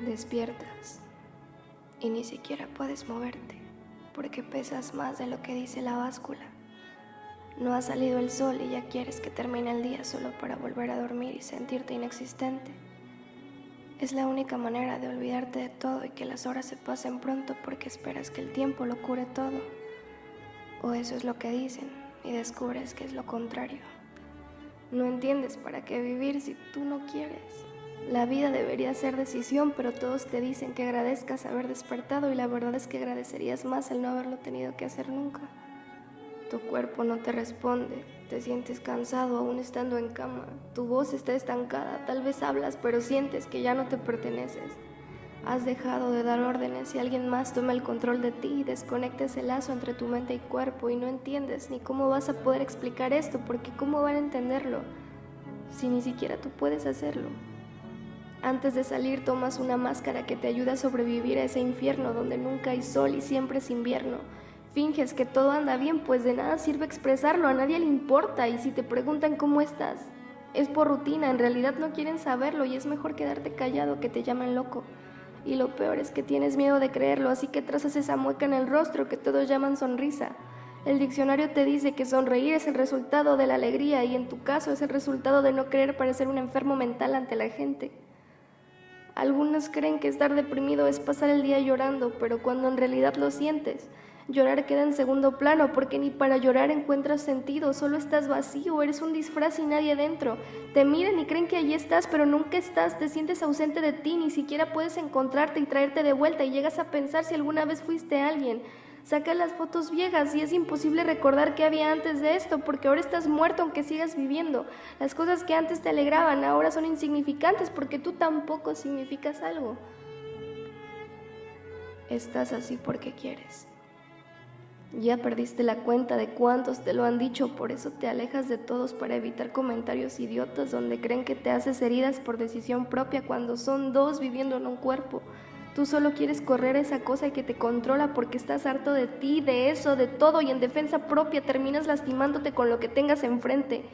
Despiertas y ni siquiera puedes moverte porque pesas más de lo que dice la báscula. No ha salido el sol y ya quieres que termine el día solo para volver a dormir y sentirte inexistente. Es la única manera de olvidarte de todo y que las horas se pasen pronto porque esperas que el tiempo lo cure todo. O eso es lo que dicen y descubres que es lo contrario. No entiendes para qué vivir si tú no quieres. La vida debería ser decisión, pero todos te dicen que agradezcas haber despertado y la verdad es que agradecerías más el no haberlo tenido que hacer nunca. Tu cuerpo no te responde, te sientes cansado aún estando en cama, tu voz está estancada, tal vez hablas, pero sientes que ya no te perteneces. Has dejado de dar órdenes y alguien más toma el control de ti y desconecta ese lazo entre tu mente y cuerpo y no entiendes ni cómo vas a poder explicar esto, porque cómo van a entenderlo si ni siquiera tú puedes hacerlo. Antes de salir tomas una máscara que te ayuda a sobrevivir a ese infierno donde nunca hay sol y siempre es invierno. Finges que todo anda bien, pues de nada sirve expresarlo, a nadie le importa y si te preguntan cómo estás, es por rutina, en realidad no quieren saberlo y es mejor quedarte callado que te llamen loco. Y lo peor es que tienes miedo de creerlo, así que trazas esa mueca en el rostro que todos llaman sonrisa. El diccionario te dice que sonreír es el resultado de la alegría y en tu caso es el resultado de no querer parecer un enfermo mental ante la gente. Algunos creen que estar deprimido es pasar el día llorando, pero cuando en realidad lo sientes, llorar queda en segundo plano porque ni para llorar encuentras sentido, solo estás vacío, eres un disfraz y nadie dentro. Te miran y creen que allí estás, pero nunca estás, te sientes ausente de ti, ni siquiera puedes encontrarte y traerte de vuelta y llegas a pensar si alguna vez fuiste alguien. Saca las fotos viejas y es imposible recordar qué había antes de esto porque ahora estás muerto aunque sigas viviendo. Las cosas que antes te alegraban ahora son insignificantes porque tú tampoco significas algo. Estás así porque quieres. Ya perdiste la cuenta de cuántos te lo han dicho, por eso te alejas de todos para evitar comentarios idiotas donde creen que te haces heridas por decisión propia cuando son dos viviendo en un cuerpo. Tú solo quieres correr esa cosa que te controla porque estás harto de ti, de eso, de todo y en defensa propia terminas lastimándote con lo que tengas enfrente.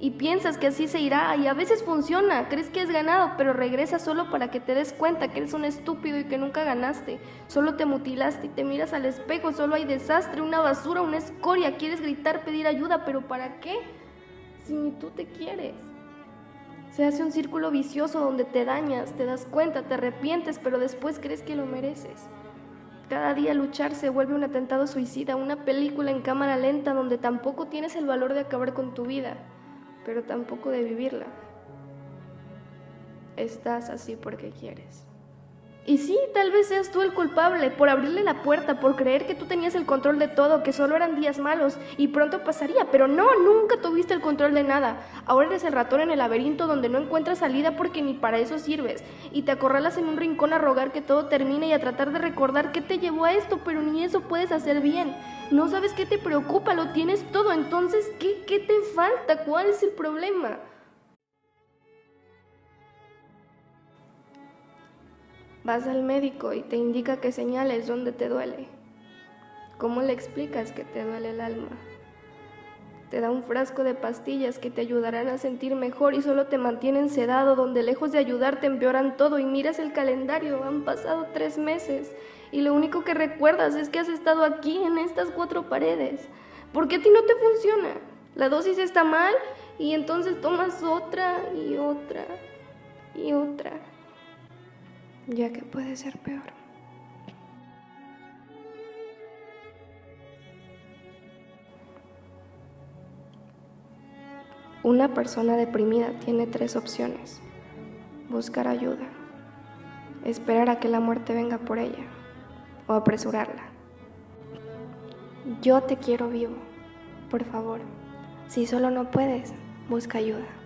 Y piensas que así se irá y a veces funciona, crees que has ganado, pero regresas solo para que te des cuenta que eres un estúpido y que nunca ganaste. Solo te mutilaste y te miras al espejo, solo hay desastre, una basura, una escoria, quieres gritar, pedir ayuda, pero ¿para qué? Si ni tú te quieres. Se hace un círculo vicioso donde te dañas, te das cuenta, te arrepientes, pero después crees que lo mereces. Cada día luchar se vuelve un atentado suicida, una película en cámara lenta donde tampoco tienes el valor de acabar con tu vida, pero tampoco de vivirla. Estás así porque quieres. Y sí, tal vez seas tú el culpable por abrirle la puerta, por creer que tú tenías el control de todo, que solo eran días malos y pronto pasaría, pero no, nunca tuviste el control de nada. Ahora eres el ratón en el laberinto donde no encuentras salida porque ni para eso sirves y te acorralas en un rincón a rogar que todo termine y a tratar de recordar qué te llevó a esto, pero ni eso puedes hacer bien. No sabes qué te preocupa, lo tienes todo, entonces, ¿qué, qué te falta? ¿Cuál es el problema? Vas al médico y te indica que señales dónde te duele. ¿Cómo le explicas que te duele el alma? Te da un frasco de pastillas que te ayudarán a sentir mejor y solo te mantienen sedado donde lejos de ayudarte empeoran todo y miras el calendario, han pasado tres meses y lo único que recuerdas es que has estado aquí en estas cuatro paredes. ¿Por qué a ti no te funciona? La dosis está mal y entonces tomas otra y otra y otra ya que puede ser peor. Una persona deprimida tiene tres opciones. Buscar ayuda, esperar a que la muerte venga por ella o apresurarla. Yo te quiero vivo. Por favor, si solo no puedes, busca ayuda.